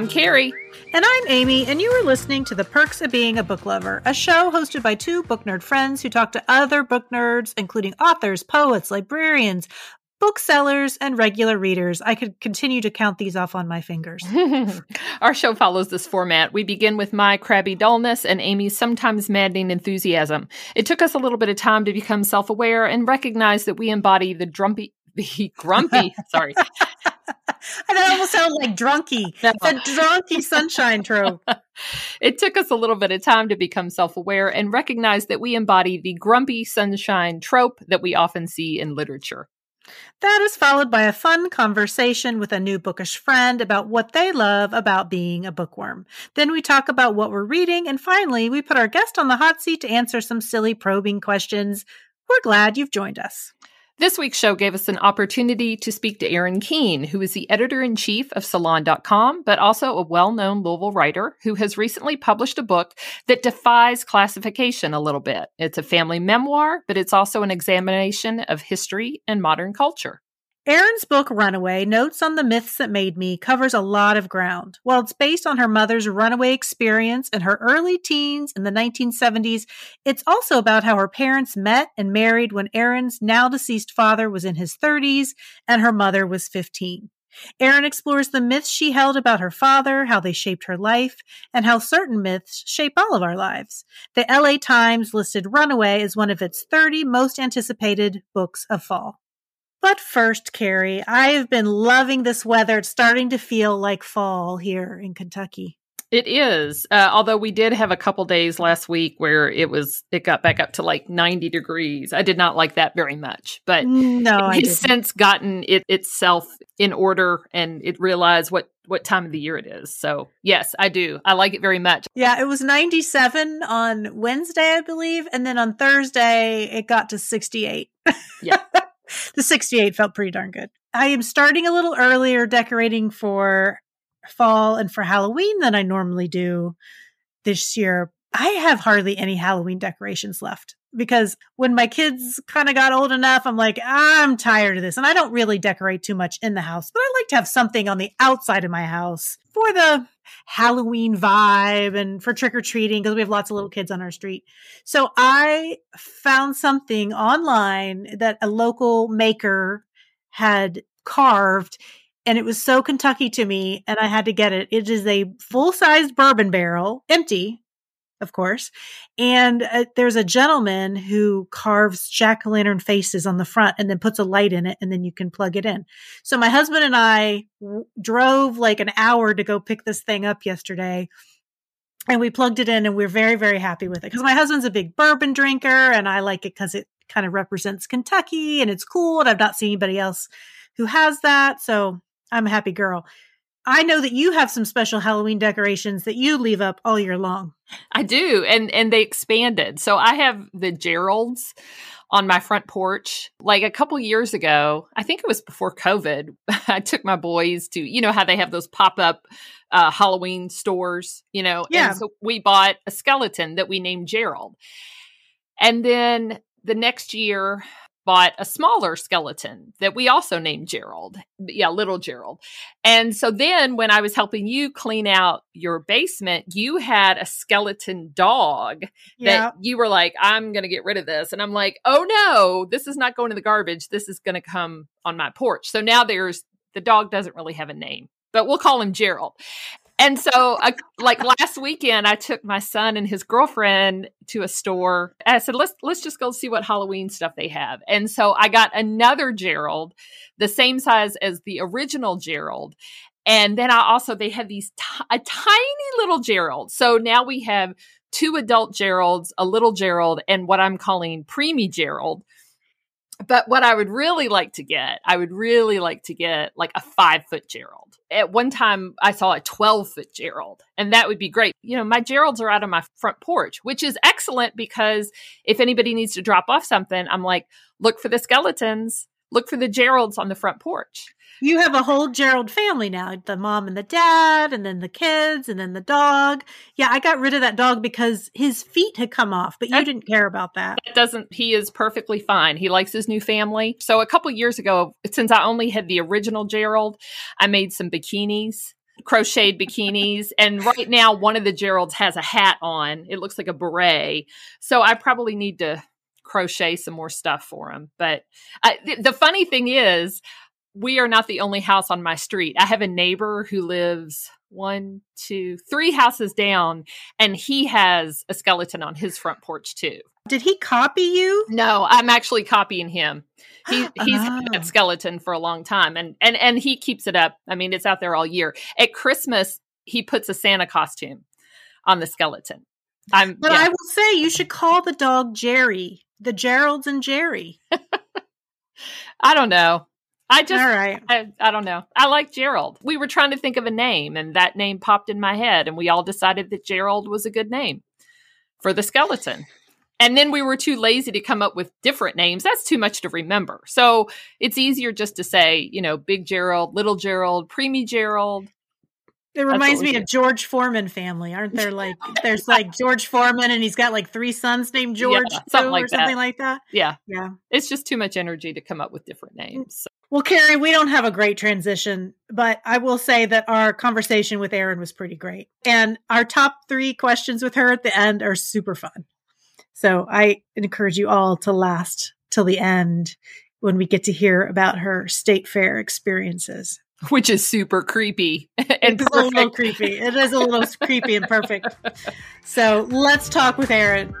I'm Carrie. And I'm Amy, and you are listening to The Perks of Being a Book Lover, a show hosted by two book nerd friends who talk to other book nerds, including authors, poets, librarians, booksellers, and regular readers. I could continue to count these off on my fingers. Our show follows this format. We begin with my crabby dullness and Amy's sometimes maddening enthusiasm. It took us a little bit of time to become self aware and recognize that we embody the drumpy, the grumpy, sorry. And that almost sounded like drunky. No. The drunky sunshine trope. it took us a little bit of time to become self aware and recognize that we embody the grumpy sunshine trope that we often see in literature. That is followed by a fun conversation with a new bookish friend about what they love about being a bookworm. Then we talk about what we're reading, and finally, we put our guest on the hot seat to answer some silly probing questions. We're glad you've joined us. This week's show gave us an opportunity to speak to Erin Keane, who is the editor in chief of Salon.com, but also a well known Louisville writer who has recently published a book that defies classification a little bit. It's a family memoir, but it's also an examination of history and modern culture. Erin's book, Runaway Notes on the Myths That Made Me, covers a lot of ground. While it's based on her mother's runaway experience in her early teens in the 1970s, it's also about how her parents met and married when Erin's now deceased father was in his 30s and her mother was 15. Erin explores the myths she held about her father, how they shaped her life, and how certain myths shape all of our lives. The LA Times listed Runaway as one of its 30 most anticipated books of fall. But first, Carrie, I have been loving this weather. It's starting to feel like fall here in Kentucky. It is. Uh, although we did have a couple days last week where it was it got back up to like 90 degrees. I did not like that very much. But no, it has since gotten it itself in order and it realized what what time of the year it is. So, yes, I do. I like it very much. Yeah, it was 97 on Wednesday, I believe, and then on Thursday it got to 68. Yeah. the 68 felt pretty darn good. I am starting a little earlier decorating for fall and for Halloween than I normally do this year. I have hardly any Halloween decorations left because when my kids kind of got old enough, I'm like, I'm tired of this. And I don't really decorate too much in the house, but I like to have something on the outside of my house for the Halloween vibe and for trick or treating because we have lots of little kids on our street. So I found something online that a local maker had carved and it was so Kentucky to me and I had to get it. It is a full-sized bourbon barrel, empty, of course. And uh, there's a gentleman who carves jack o' lantern faces on the front and then puts a light in it and then you can plug it in. So my husband and I w- drove like an hour to go pick this thing up yesterday. And we plugged it in and we're very, very happy with it because my husband's a big bourbon drinker and I like it because it kind of represents Kentucky and it's cool. And I've not seen anybody else who has that. So I'm a happy girl. I know that you have some special Halloween decorations that you leave up all year long. I do, and and they expanded. So I have the Geralds on my front porch. Like a couple years ago, I think it was before COVID. I took my boys to, you know, how they have those pop up uh, Halloween stores, you know. Yeah. And so we bought a skeleton that we named Gerald, and then the next year bought a smaller skeleton that we also named Gerald. Yeah, little Gerald. And so then when I was helping you clean out your basement, you had a skeleton dog that you were like, I'm going to get rid of this. And I'm like, oh no, this is not going to the garbage. This is going to come on my porch. So now there's the dog doesn't really have a name but we'll call him Gerald. And so, uh, like last weekend, I took my son and his girlfriend to a store. I said, "Let's let's just go see what Halloween stuff they have." And so, I got another Gerald, the same size as the original Gerald. And then I also they had these t- a tiny little Gerald. So now we have two adult Geralds, a little Gerald, and what I'm calling preemie Gerald but what I would really like to get, I would really like to get like a five foot Gerald. At one time, I saw a 12 foot Gerald, and that would be great. You know, my Geralds are out on my front porch, which is excellent because if anybody needs to drop off something, I'm like, look for the skeletons, look for the Geralds on the front porch. You have a whole Gerald family now the mom and the dad, and then the kids, and then the dog. Yeah, I got rid of that dog because his feet had come off, but you that, didn't care about that. It doesn't, he is perfectly fine. He likes his new family. So a couple years ago, since I only had the original Gerald, I made some bikinis crocheted bikinis. And right now, one of the Geralds has a hat on. It looks like a beret. So I probably need to crochet some more stuff for him. But uh, th- the funny thing is, we are not the only house on my street. I have a neighbor who lives one, two, three houses down, and he has a skeleton on his front porch too. Did he copy you? No, I'm actually copying him. He, he's Oh. had that skeleton for a long time, and and and he keeps it up. I mean, it's out there all year. At Christmas, he puts a Santa costume on the skeleton. I'm But yeah. I will say you should call the dog Jerry. The Geralds and Jerry. I don't know. I just All right. I, I don't know. I like Gerald. We were trying to think of a name, and that name popped in my head, and we all decided that Gerald was a good name for the skeleton. And then we were too lazy to come up with different names. That's too much to remember. So it's easier just to say, you know, Big Gerald, Little Gerald, Preemie Gerald. It reminds me of George Foreman family, aren't there? Like, there's like George Foreman, and he's got like three sons named George, something like or something like that. Yeah, Yeah. it's just too much energy to come up with different mm. names. Well, Carrie, we don't have a great transition, but I will say that our conversation with Erin was pretty great. And our top three questions with her at the end are super fun. So I encourage you all to last till the end when we get to hear about her state fair experiences. Which is super creepy and it's a little creepy. It is a little creepy and perfect. So let's talk with Erin.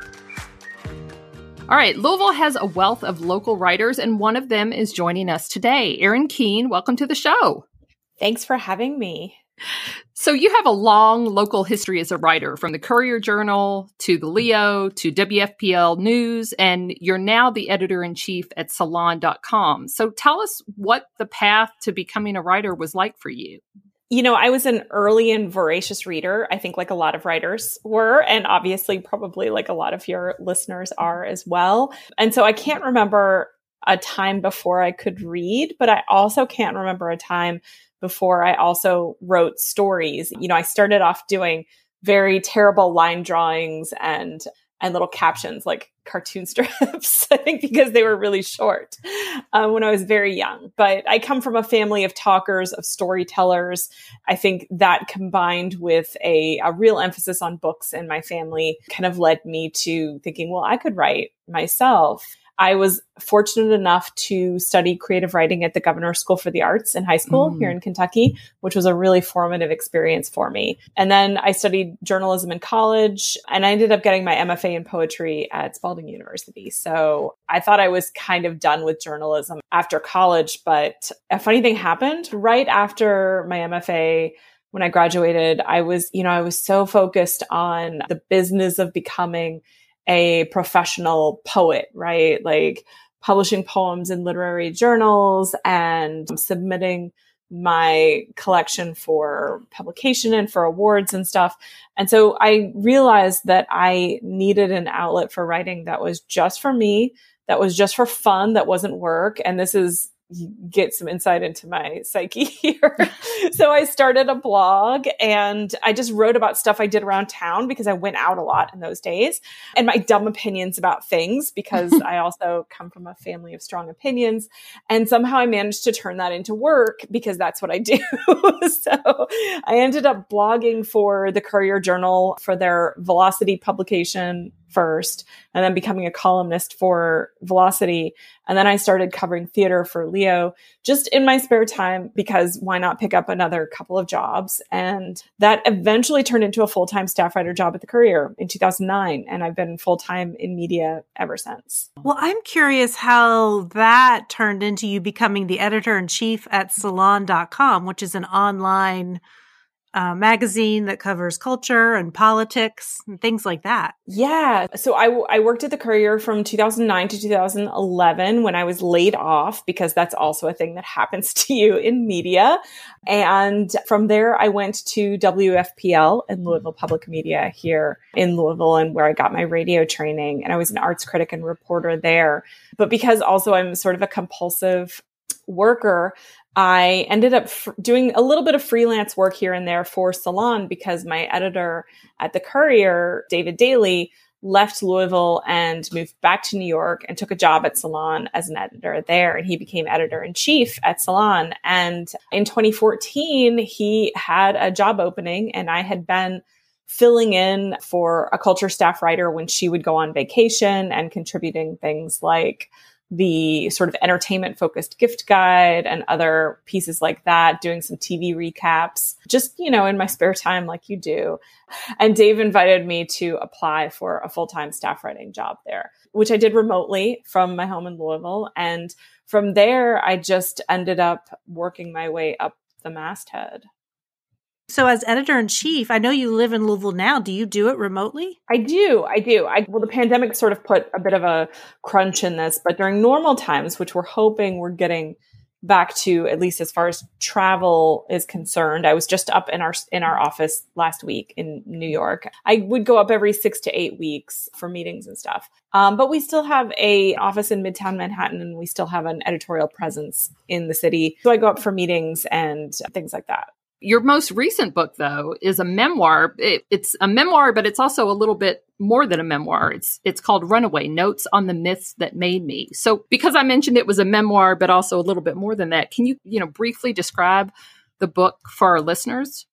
All right, Louisville has a wealth of local writers, and one of them is joining us today. Erin Keane, welcome to the show. Thanks for having me. So, you have a long local history as a writer, from the Courier Journal to the mm-hmm. Leo to WFPL News, and you're now the editor in chief at salon.com. So, tell us what the path to becoming a writer was like for you. You know, I was an early and voracious reader. I think like a lot of writers were, and obviously probably like a lot of your listeners are as well. And so I can't remember a time before I could read, but I also can't remember a time before I also wrote stories. You know, I started off doing very terrible line drawings and and little captions like cartoon strips, I think because they were really short um, when I was very young. But I come from a family of talkers, of storytellers. I think that combined with a, a real emphasis on books in my family kind of led me to thinking, well, I could write myself. I was fortunate enough to study creative writing at the Governor's School for the Arts in high school Mm. here in Kentucky, which was a really formative experience for me. And then I studied journalism in college and I ended up getting my MFA in poetry at Spalding University. So I thought I was kind of done with journalism after college, but a funny thing happened right after my MFA when I graduated, I was, you know, I was so focused on the business of becoming a professional poet, right? Like publishing poems in literary journals and submitting my collection for publication and for awards and stuff. And so I realized that I needed an outlet for writing that was just for me, that was just for fun, that wasn't work. And this is get some insight into my psyche here. so I started a blog and I just wrote about stuff I did around town because I went out a lot in those days and my dumb opinions about things because I also come from a family of strong opinions. And somehow I managed to turn that into work because that's what I do. so I ended up blogging for the Courier Journal for their Velocity publication first and then becoming a columnist for Velocity. And then I started covering theater for Leo just in my spare time because why not pick up another couple of jobs? And that eventually turned into a full time staff writer job at the Courier in 2009. And I've been full time in media ever since. Well, I'm curious how that turned into you becoming the editor in chief at salon.com, which is an online uh, magazine that covers culture and politics and things like that. Yeah. So I, I worked at the Courier from 2009 to 2011 when I was laid off because that's also a thing that happens to you in media. And from there, I went to WFPL in Louisville Public Media here in Louisville and where I got my radio training. And I was an arts critic and reporter there. But because also I'm sort of a compulsive worker, I ended up f- doing a little bit of freelance work here and there for Salon because my editor at the Courier, David Daley, left Louisville and moved back to New York and took a job at Salon as an editor there. And he became editor in chief at Salon. And in 2014, he had a job opening, and I had been filling in for a culture staff writer when she would go on vacation and contributing things like the sort of entertainment focused gift guide and other pieces like that, doing some TV recaps, just, you know, in my spare time, like you do. And Dave invited me to apply for a full time staff writing job there, which I did remotely from my home in Louisville. And from there, I just ended up working my way up the masthead. So, as editor in chief, I know you live in Louisville now. Do you do it remotely? I do. I do. I, well, the pandemic sort of put a bit of a crunch in this, but during normal times, which we're hoping we're getting back to at least as far as travel is concerned i was just up in our in our office last week in new york i would go up every six to eight weeks for meetings and stuff um, but we still have a office in midtown manhattan and we still have an editorial presence in the city so i go up for meetings and things like that your most recent book, though, is a memoir. It, it's a memoir, but it's also a little bit more than a memoir. It's it's called Runaway: Notes on the Myths That Made Me. So, because I mentioned it was a memoir, but also a little bit more than that, can you you know briefly describe the book for our listeners?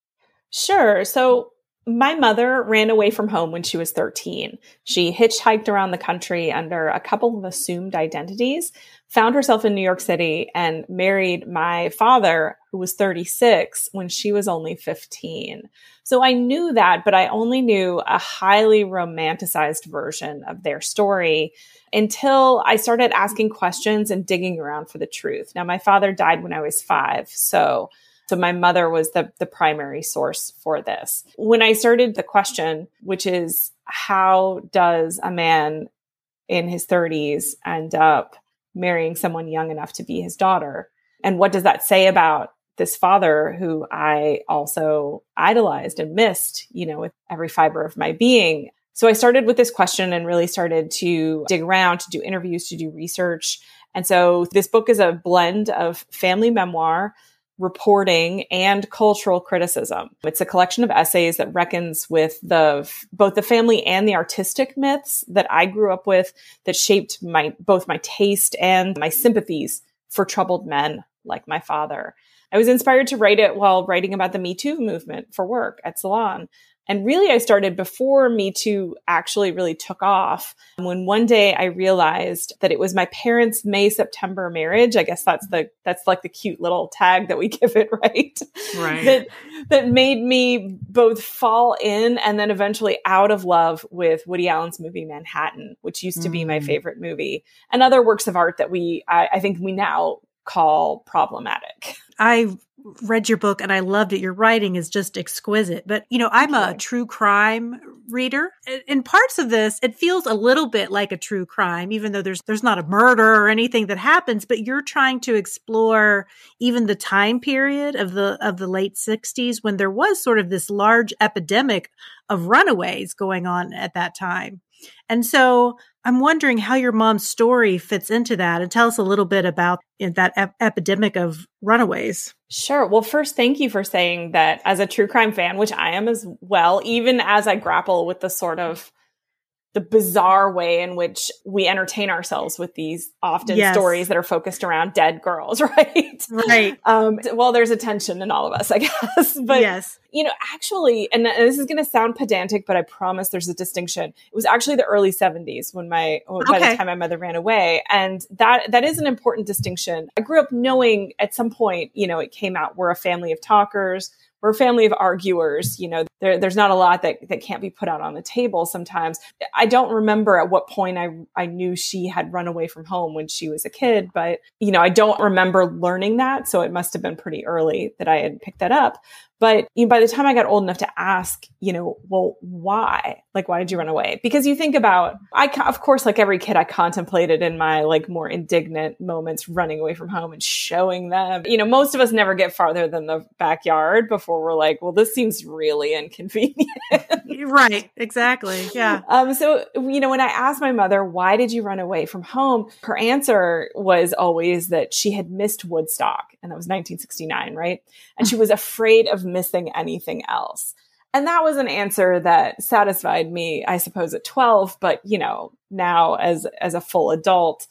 Sure. So, my mother ran away from home when she was 13. She hitchhiked around the country under a couple of assumed identities, found herself in New York City, and married my father, who was 36 when she was only 15. So I knew that, but I only knew a highly romanticized version of their story until I started asking questions and digging around for the truth. Now, my father died when I was five. So so my mother was the, the primary source for this. When I started the question, which is how does a man in his 30s end up marrying someone young enough to be his daughter? And what does that say about this father who I also idolized and missed, you know, with every fiber of my being? So I started with this question and really started to dig around, to do interviews, to do research. And so this book is a blend of family memoir reporting and cultural criticism. It's a collection of essays that reckons with the both the family and the artistic myths that I grew up with that shaped my both my taste and my sympathies for troubled men like my father. I was inspired to write it while writing about the Me Too movement for work at Salon. And really, I started before Me Too actually really took off. When one day I realized that it was my parents' May September marriage. I guess that's the that's like the cute little tag that we give it, right? Right. that that made me both fall in and then eventually out of love with Woody Allen's movie Manhattan, which used to mm. be my mm. favorite movie, and other works of art that we I, I think we now call problematic. I read your book and I loved it. Your writing is just exquisite. But, you know, I'm a true crime reader. In parts of this, it feels a little bit like a true crime, even though there's there's not a murder or anything that happens, but you're trying to explore even the time period of the of the late 60s when there was sort of this large epidemic of runaways going on at that time. And so I'm wondering how your mom's story fits into that and tell us a little bit about that ep- epidemic of runaways. Sure. Well, first, thank you for saying that as a true crime fan, which I am as well, even as I grapple with the sort of the bizarre way in which we entertain ourselves with these often yes. stories that are focused around dead girls, right? Right. Um, well, there's a tension in all of us, I guess. But, yes. you know, actually, and this is going to sound pedantic, but I promise there's a distinction. It was actually the early 70s when my, okay. by the time my mother ran away. And that, that is an important distinction. I grew up knowing at some point, you know, it came out, we're a family of talkers we're a family of arguers. You know, there, there's not a lot that, that can't be put out on the table sometimes. I don't remember at what point I, I knew she had run away from home when she was a kid, but, you know, I don't remember learning that. So it must have been pretty early that I had picked that up. But you know, by the time I got old enough to ask, you know, well, why? Like, why did you run away? Because you think about, I, of course, like every kid, I contemplated in my like more indignant moments running away from home and showing them. You know, most of us never get farther than the backyard before we're like, well, this seems really inconvenient. right. Exactly. Yeah. Um, so, you know, when I asked my mother, why did you run away from home? Her answer was always that she had missed Woodstock and that was 1969, right? And she was afraid of missing anything else. And that was an answer that satisfied me, I suppose, at 12. But, you know, now as, as a full adult,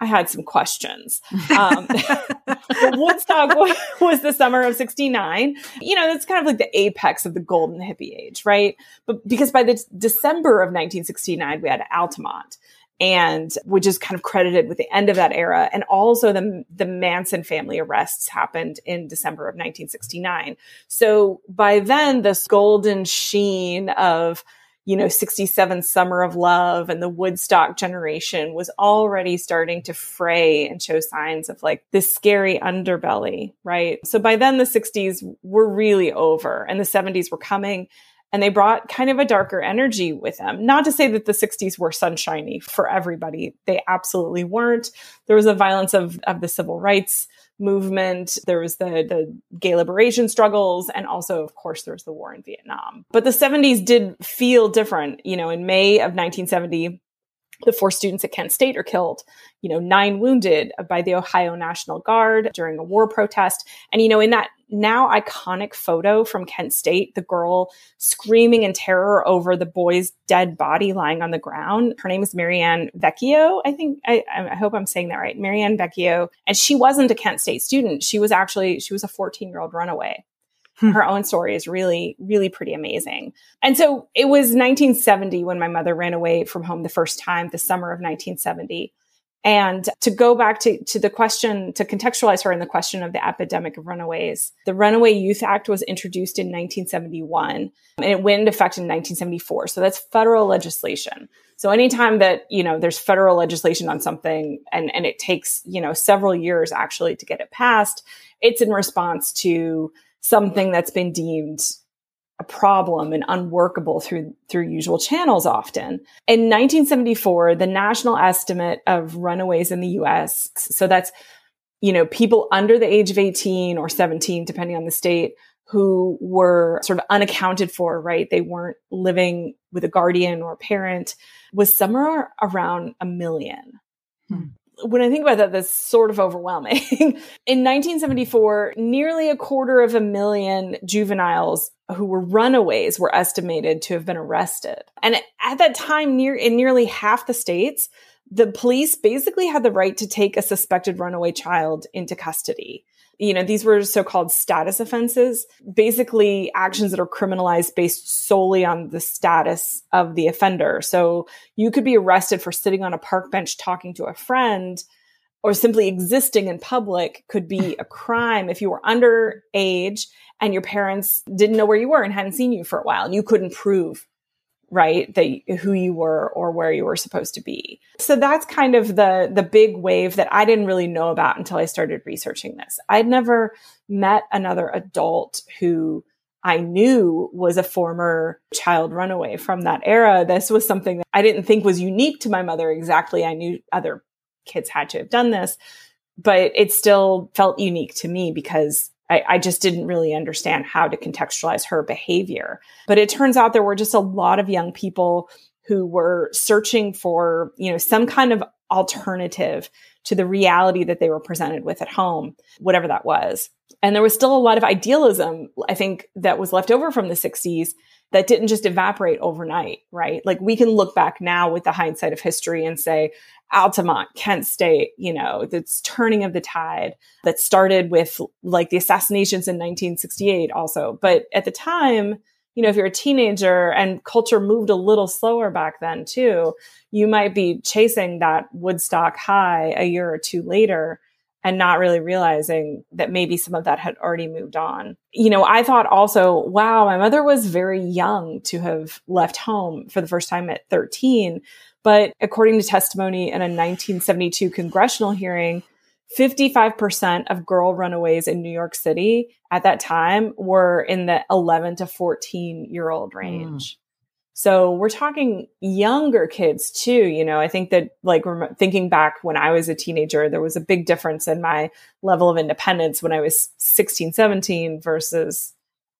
I had some questions. Um, Woodstock was the summer of 69. You know, that's kind of like the apex of the golden hippie age, right? But because by the December of 1969, we had Altamont and which is kind of credited with the end of that era. And also the, the Manson family arrests happened in December of 1969. So by then, this golden sheen of, you know, 67 Summer of Love and the Woodstock generation was already starting to fray and show signs of like this scary underbelly, right? So by then the 60s were really over and the 70s were coming and they brought kind of a darker energy with them. Not to say that the 60s were sunshiny for everybody. They absolutely weren't. There was a violence of, of the civil rights movement. There was the, the gay liberation struggles. And also, of course, there was the war in Vietnam. But the 70s did feel different. You know, in May of 1970, the four students at Kent State are killed, you know, nine wounded by the Ohio National Guard during a war protest. And, you know, in that now iconic photo from Kent State, the girl screaming in terror over the boy's dead body lying on the ground. Her name is Mary Ann Vecchio. I think, I, I hope I'm saying that right. Mary Ann Vecchio. And she wasn't a Kent State student. She was actually, she was a 14 year old runaway. Hmm. Her own story is really, really pretty amazing. And so it was 1970 when my mother ran away from home the first time, the summer of 1970. And to go back to, to the question, to contextualize her in the question of the epidemic of runaways, the Runaway Youth Act was introduced in 1971 and it went into effect in 1974. So that's federal legislation. So anytime that, you know, there's federal legislation on something and, and it takes, you know, several years actually to get it passed, it's in response to something that's been deemed a problem and unworkable through through usual channels often. In 1974, the national estimate of runaways in the US, so that's you know, people under the age of 18 or 17 depending on the state who were sort of unaccounted for, right? They weren't living with a guardian or a parent was somewhere around a million. Hmm when I think about that, that's sort of overwhelming. in 1974, nearly a quarter of a million juveniles who were runaways were estimated to have been arrested. And at that time, near in nearly half the states, the police basically had the right to take a suspected runaway child into custody you know, these were so-called status offenses, basically actions that are criminalized based solely on the status of the offender. So you could be arrested for sitting on a park bench talking to a friend or simply existing in public could be a crime if you were underage and your parents didn't know where you were and hadn't seen you for a while and you couldn't prove right that who you were or where you were supposed to be. So that's kind of the the big wave that i didn't really know about until i started researching this. I'd never met another adult who i knew was a former child runaway from that era. This was something that i didn't think was unique to my mother exactly. I knew other kids had to have done this but it still felt unique to me because I, I, just didn't really understand how to contextualize her behavior. But it turns out there were just a lot of young people who were searching for, you know, some kind of alternative to the reality that they were presented with at home, whatever that was. And there was still a lot of idealism, I think, that was left over from the 60s that didn't just evaporate overnight, right? Like we can look back now with the hindsight of history and say, Altamont, Kent State, you know, this turning of the tide that started with like the assassinations in 1968 also. But at the time, you know, if you're a teenager and culture moved a little slower back then too, you might be chasing that Woodstock high a year or two later and not really realizing that maybe some of that had already moved on. You know, I thought also, wow, my mother was very young to have left home for the first time at 13. But according to testimony in a 1972 congressional hearing, 55% of girl runaways in New York City at that time were in the 11 to 14 year old range. Mm. So we're talking younger kids too. You know, I think that like rem- thinking back when I was a teenager, there was a big difference in my level of independence when I was 16, 17 versus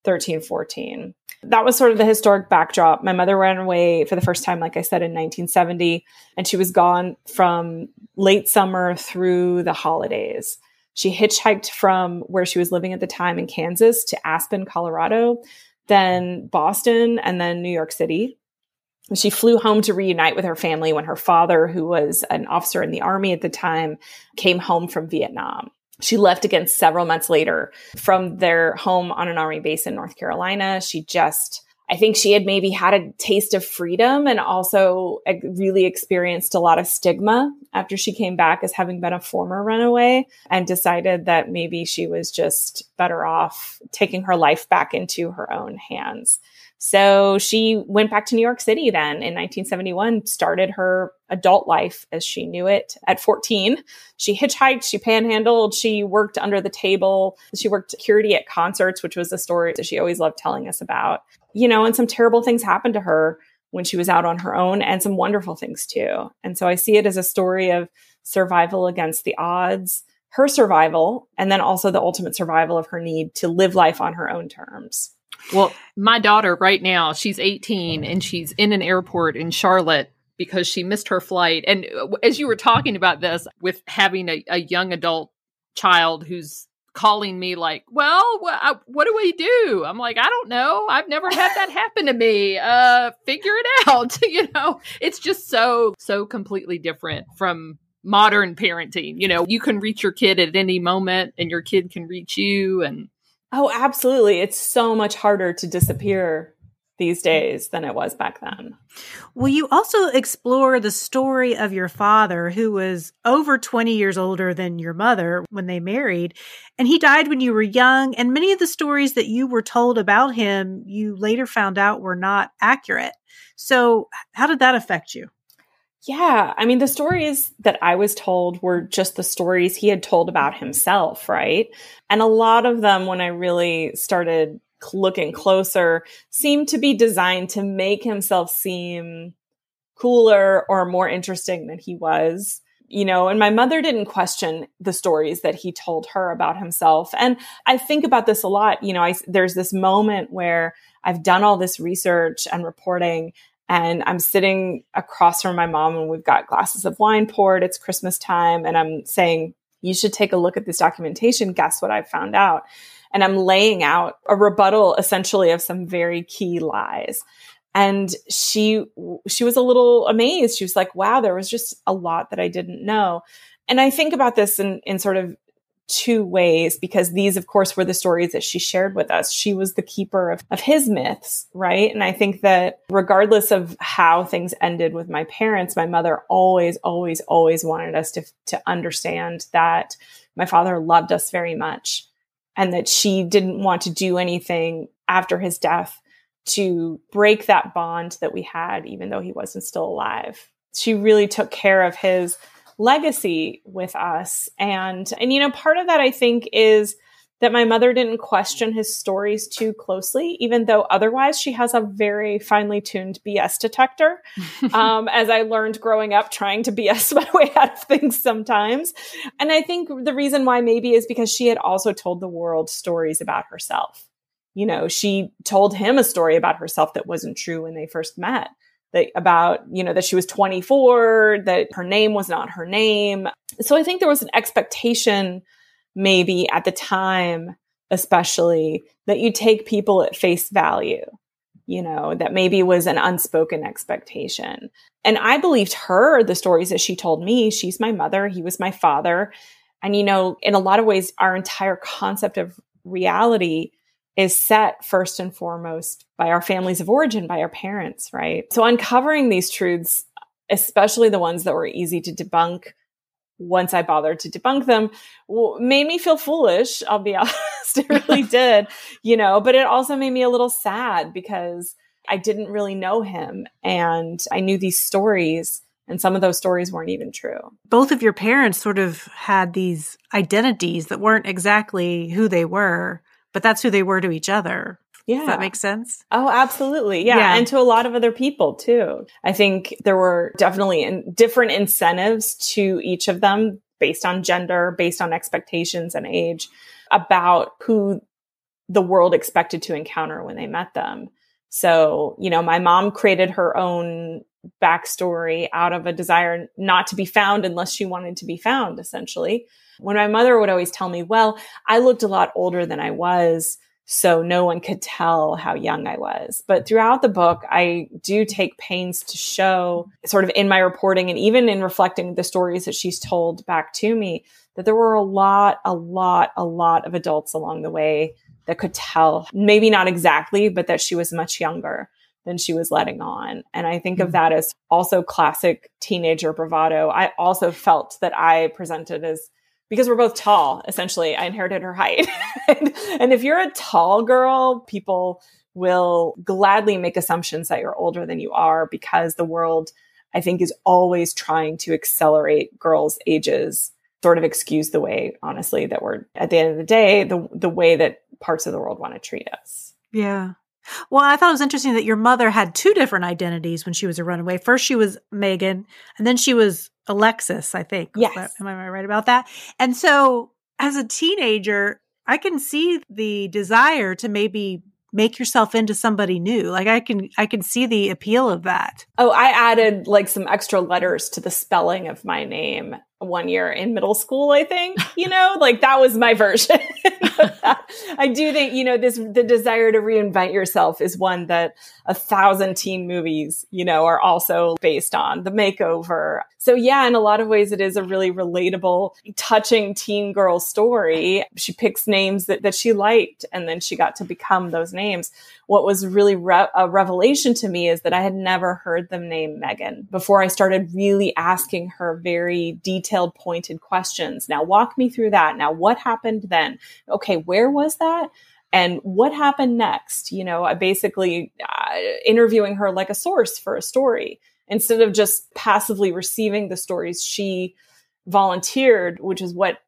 13, 14 that was sort of the historic backdrop. My mother ran away for the first time, like I said, in 1970, and she was gone from late summer through the holidays. She hitchhiked from where she was living at the time in Kansas to Aspen, Colorado. then Boston, and then New York City. She flew home to reunite with her family when her father, who was an officer in the army at the time, came home from Vietnam. She left again several months later from their home on an army base in North Carolina. She just I think she had maybe had a taste of freedom and also really experienced a lot of stigma after she came back as having been a former runaway and decided that maybe she was just better off taking her life back into her own hands. So she went back to New York City then in 1971, started her adult life as she knew it at 14. She hitchhiked, she panhandled, she worked under the table, she worked security at concerts, which was a story that she always loved telling us about you know, and some terrible things happened to her when she was out on her own and some wonderful things too. And so I see it as a story of survival against the odds, her survival, and then also the ultimate survival of her need to live life on her own terms. Well, my daughter right now, she's 18 and she's in an airport in Charlotte because she missed her flight. And uh, as you were talking about this with having a, a young adult child who's calling me like, "Well, wh- what do we do?" I'm like, "I don't know. I've never had that happen to me. Uh, figure it out." you know, it's just so so completely different from modern parenting. You know, you can reach your kid at any moment, and your kid can reach you, and oh, absolutely, it's so much harder to disappear these days than it was back then. Well, you also explore the story of your father, who was over 20 years older than your mother when they married, and he died when you were young. And many of the stories that you were told about him, you later found out were not accurate. So, how did that affect you? Yeah, I mean, the stories that I was told were just the stories he had told about himself, right? And a lot of them, when I really started looking closer, seemed to be designed to make himself seem cooler or more interesting than he was. You know, and my mother didn't question the stories that he told her about himself. And I think about this a lot. You know, I, there's this moment where I've done all this research and reporting and I'm sitting across from my mom and we've got glasses of wine poured. It's Christmas time. And I'm saying, you should take a look at this documentation. Guess what I found out? and I'm laying out a rebuttal essentially of some very key lies. And she she was a little amazed. She was like, "Wow, there was just a lot that I didn't know." And I think about this in in sort of two ways because these of course were the stories that she shared with us she was the keeper of, of his myths right and i think that regardless of how things ended with my parents my mother always always always wanted us to to understand that my father loved us very much and that she didn't want to do anything after his death to break that bond that we had, even though he wasn't still alive. She really took care of his legacy with us. And, and, you know, part of that I think is that my mother didn't question his stories too closely, even though otherwise she has a very finely tuned BS detector. um, as I learned growing up, trying to BS my way out of things sometimes. And I think the reason why maybe is because she had also told the world stories about herself. You know, she told him a story about herself that wasn't true when they first met. That about, you know, that she was 24, that her name was not her name. So I think there was an expectation maybe at the time, especially that you take people at face value, you know, that maybe was an unspoken expectation. And I believed her, the stories that she told me. She's my mother, he was my father. And, you know, in a lot of ways, our entire concept of reality is set first and foremost by our families of origin, by our parents, right? So uncovering these truths, especially the ones that were easy to debunk, once I bothered to debunk them, made me feel foolish. I'll be honest. it really did, you know, but it also made me a little sad because I didn't really know him and I knew these stories and some of those stories weren't even true. Both of your parents sort of had these identities that weren't exactly who they were, but that's who they were to each other. Yeah. Does that make sense? Oh, absolutely. Yeah. yeah. And to a lot of other people too. I think there were definitely in different incentives to each of them based on gender, based on expectations and age about who the world expected to encounter when they met them. So, you know, my mom created her own backstory out of a desire not to be found unless she wanted to be found, essentially. When my mother would always tell me, well, I looked a lot older than I was So no one could tell how young I was. But throughout the book, I do take pains to show, sort of in my reporting and even in reflecting the stories that she's told back to me, that there were a lot, a lot, a lot of adults along the way that could tell, maybe not exactly, but that she was much younger than she was letting on. And I think mm-hmm. of that as also classic teenager bravado. I also felt that I presented as because we're both tall, essentially, I inherited her height. and, and if you're a tall girl, people will gladly make assumptions that you're older than you are because the world, I think, is always trying to accelerate girls' ages, sort of excuse the way, honestly, that we're at the end of the day, the the way that parts of the world want to treat us. Yeah. Well, I thought it was interesting that your mother had two different identities when she was a runaway. First, she was Megan, and then she was Alexis, I think. Yes. Am I right about that? And so, as a teenager, I can see the desire to maybe make yourself into somebody new. Like I can I can see the appeal of that. Oh, I added like some extra letters to the spelling of my name one year in middle school, I think, you know, like that was my version. I do think, you know, this, the desire to reinvent yourself is one that a thousand teen movies, you know, are also based on the makeover. So yeah, in a lot of ways, it is a really relatable, touching teen girl story. She picks names that, that she liked and then she got to become those names. What was really re- a revelation to me is that I had never heard them name Megan before I started really asking her very detailed pointed questions. Now, walk me through that. Now, what happened then? Okay, where was that? And what happened next? You know, I basically uh, interviewing her like a source for a story instead of just passively receiving the stories she volunteered, which is what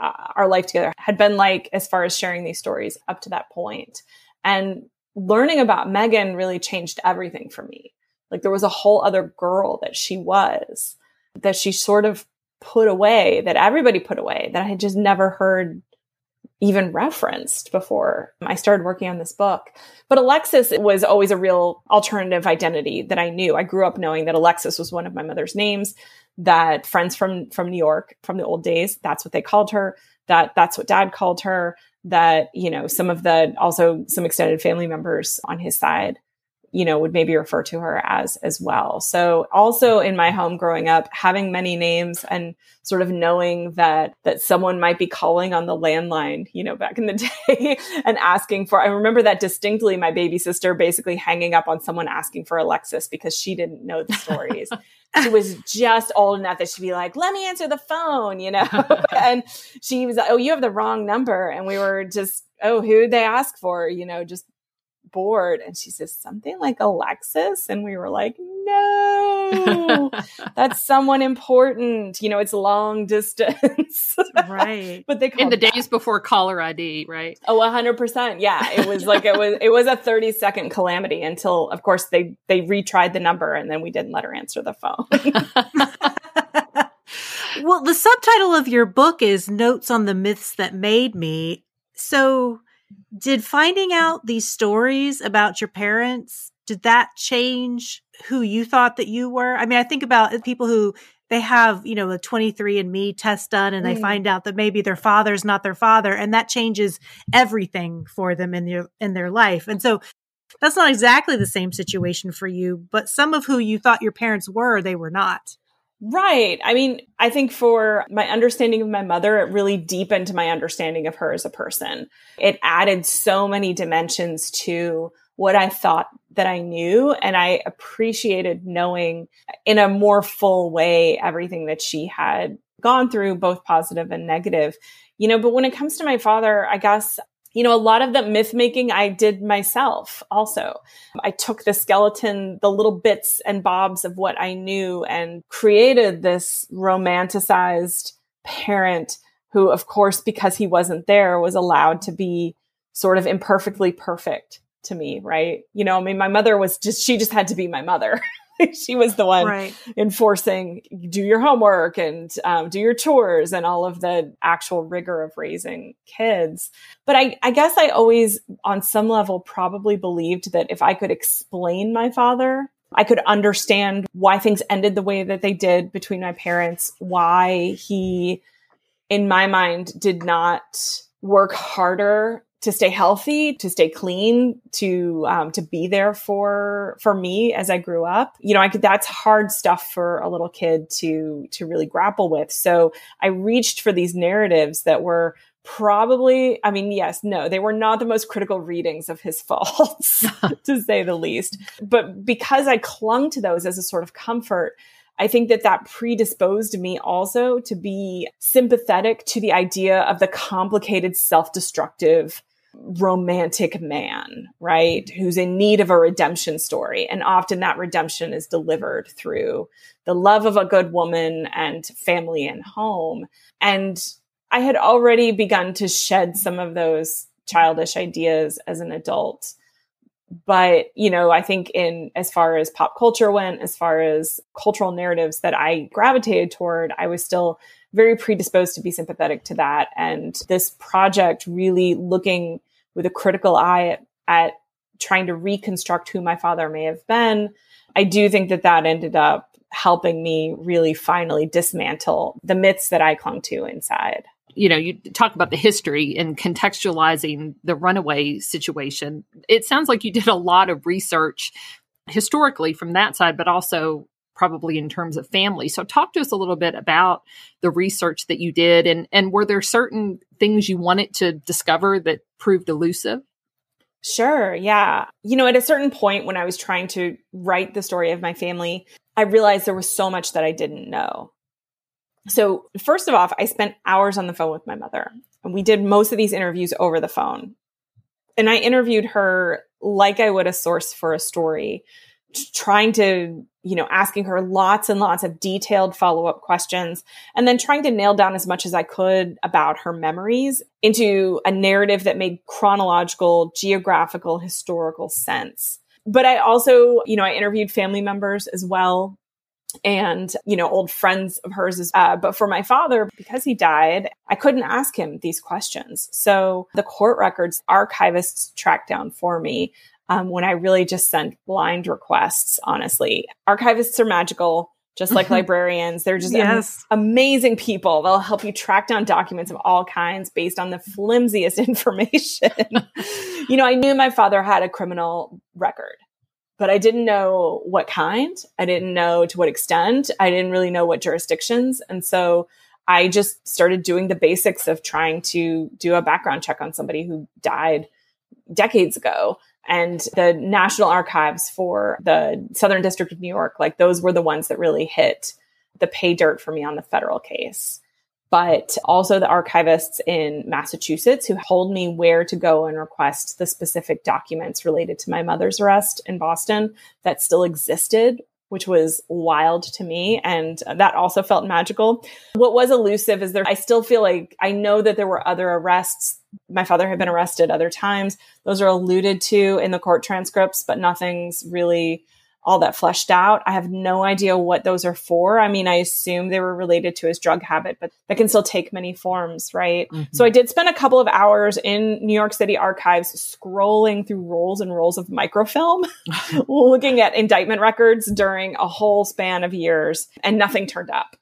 uh, our life together had been like as far as sharing these stories up to that point. And learning about Megan really changed everything for me. Like there was a whole other girl that she was that she sort of put away that everybody put away that I had just never heard even referenced before I started working on this book. But Alexis was always a real alternative identity that I knew. I grew up knowing that Alexis was one of my mother's names, that friends from from New York from the old days, that's what they called her, that that's what dad called her, that you know, some of the also some extended family members on his side you know, would maybe refer to her as as well. So also in my home growing up, having many names and sort of knowing that that someone might be calling on the landline, you know, back in the day and asking for I remember that distinctly my baby sister basically hanging up on someone asking for Alexis because she didn't know the stories. she was just old enough that she'd be like, let me answer the phone, you know? and she was like, oh, you have the wrong number. And we were just, oh, who they ask for, you know, just bored. And she says, something like Alexis. And we were like, no, that's someone important. You know, it's long distance. right. But they call in the that. days before caller ID, right? Oh, 100%. Yeah. It was like, it was, it was a 30 second calamity until of course they, they retried the number and then we didn't let her answer the phone. well, the subtitle of your book is Notes on the Myths That Made Me. So did finding out these stories about your parents did that change who you thought that you were? I mean i think about people who they have you know a 23andme test done and they mm. find out that maybe their father's not their father and that changes everything for them in their in their life. And so that's not exactly the same situation for you but some of who you thought your parents were they were not Right. I mean, I think for my understanding of my mother, it really deepened my understanding of her as a person. It added so many dimensions to what I thought that I knew. And I appreciated knowing in a more full way everything that she had gone through, both positive and negative. You know, but when it comes to my father, I guess you know, a lot of the myth making I did myself also. I took the skeleton, the little bits and bobs of what I knew and created this romanticized parent who, of course, because he wasn't there, was allowed to be sort of imperfectly perfect to me, right? You know, I mean, my mother was just, she just had to be my mother. she was the one right. enforcing do your homework and um, do your chores and all of the actual rigor of raising kids. But I, I guess I always, on some level, probably believed that if I could explain my father, I could understand why things ended the way that they did between my parents, why he, in my mind, did not work harder to stay healthy, to stay clean, to um, to be there for for me as I grew up. You know, I could that's hard stuff for a little kid to to really grapple with. So I reached for these narratives that were probably i mean yes no they were not the most critical readings of his faults to say the least but because i clung to those as a sort of comfort i think that that predisposed me also to be sympathetic to the idea of the complicated self-destructive romantic man right who's in need of a redemption story and often that redemption is delivered through the love of a good woman and family and home and I had already begun to shed some of those childish ideas as an adult. But, you know, I think in as far as pop culture went, as far as cultural narratives that I gravitated toward, I was still very predisposed to be sympathetic to that. And this project really looking with a critical eye at, at trying to reconstruct who my father may have been, I do think that that ended up helping me really finally dismantle the myths that I clung to inside you know, you talk about the history and contextualizing the runaway situation. It sounds like you did a lot of research historically from that side, but also probably in terms of family. So talk to us a little bit about the research that you did and and were there certain things you wanted to discover that proved elusive? Sure, yeah. You know, at a certain point when I was trying to write the story of my family, I realized there was so much that I didn't know. So, first of all, I spent hours on the phone with my mother. And we did most of these interviews over the phone. And I interviewed her like I would a source for a story, trying to, you know, asking her lots and lots of detailed follow up questions, and then trying to nail down as much as I could about her memories into a narrative that made chronological, geographical, historical sense. But I also, you know, I interviewed family members as well and you know old friends of hers uh, but for my father because he died i couldn't ask him these questions so the court records archivists tracked down for me um, when i really just sent blind requests honestly archivists are magical just like librarians they're just yes. am- amazing people they'll help you track down documents of all kinds based on the flimsiest information you know i knew my father had a criminal record but I didn't know what kind. I didn't know to what extent. I didn't really know what jurisdictions. And so I just started doing the basics of trying to do a background check on somebody who died decades ago. And the National Archives for the Southern District of New York, like those were the ones that really hit the pay dirt for me on the federal case. But also the archivists in Massachusetts who told me where to go and request the specific documents related to my mother's arrest in Boston that still existed, which was wild to me. And that also felt magical. What was elusive is there, I still feel like I know that there were other arrests. My father had been arrested other times. Those are alluded to in the court transcripts, but nothing's really all that fleshed out. I have no idea what those are for. I mean, I assume they were related to his drug habit, but that can still take many forms, right? Mm-hmm. So I did spend a couple of hours in New York City archives scrolling through rolls and rolls of microfilm, looking at indictment records during a whole span of years, and nothing turned up.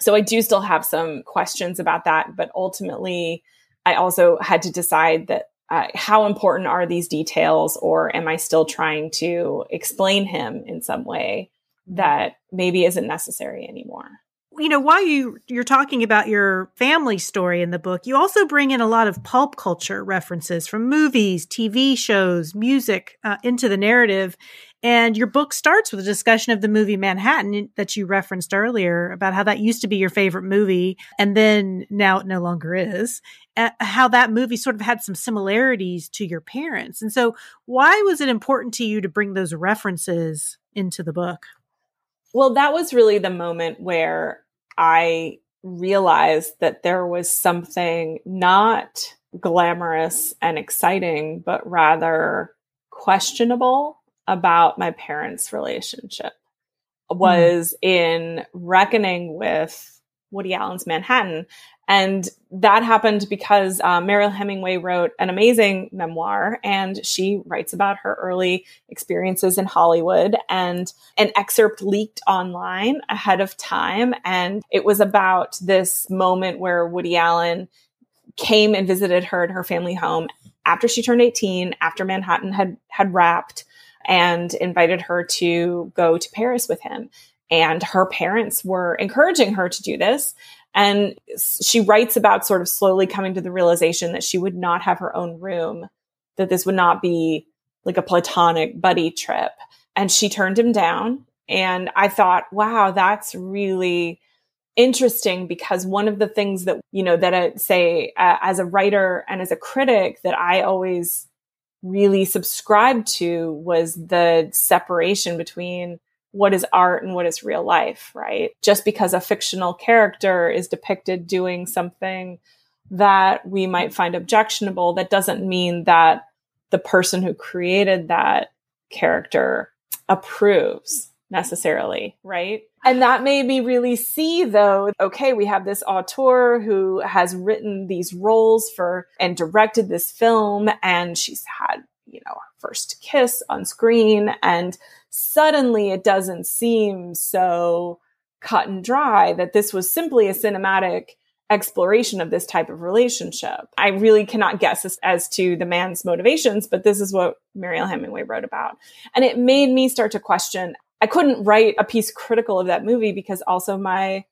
So I do still have some questions about that, but ultimately, I also had to decide that uh, how important are these details or am i still trying to explain him in some way that maybe isn't necessary anymore you know while you you're talking about your family story in the book you also bring in a lot of pulp culture references from movies tv shows music uh, into the narrative and your book starts with a discussion of the movie Manhattan that you referenced earlier about how that used to be your favorite movie and then now it no longer is. Uh, how that movie sort of had some similarities to your parents. And so, why was it important to you to bring those references into the book? Well, that was really the moment where I realized that there was something not glamorous and exciting, but rather questionable about my parents' relationship hmm. was mm. in reckoning with Woody Allen's Manhattan. And that happened because uh, Hemingway wrote an amazing memoir and she writes about her early experiences in Hollywood. And an excerpt leaked online ahead of time. And it was about this moment where Woody Allen came and visited her at her family home after she turned 18, after Manhattan had had wrapped and invited her to go to Paris with him. And her parents were encouraging her to do this. And she writes about sort of slowly coming to the realization that she would not have her own room, that this would not be like a platonic buddy trip. And she turned him down. And I thought, wow, that's really interesting because one of the things that, you know, that I say uh, as a writer and as a critic that I always really subscribed to was the separation between what is art and what is real life, right? Just because a fictional character is depicted doing something that we might find objectionable, that doesn't mean that the person who created that character approves necessarily, right? And that made me really see though, okay, we have this auteur who has written these roles for and directed this film and she's had, you know, her first kiss on screen and suddenly it doesn't seem so cut and dry that this was simply a cinematic exploration of this type of relationship. I really cannot guess as, as, to the man's motivations, but this is what Mariel Hemingway wrote about. And it made me start to question. I couldn't write a piece critical of that movie because also my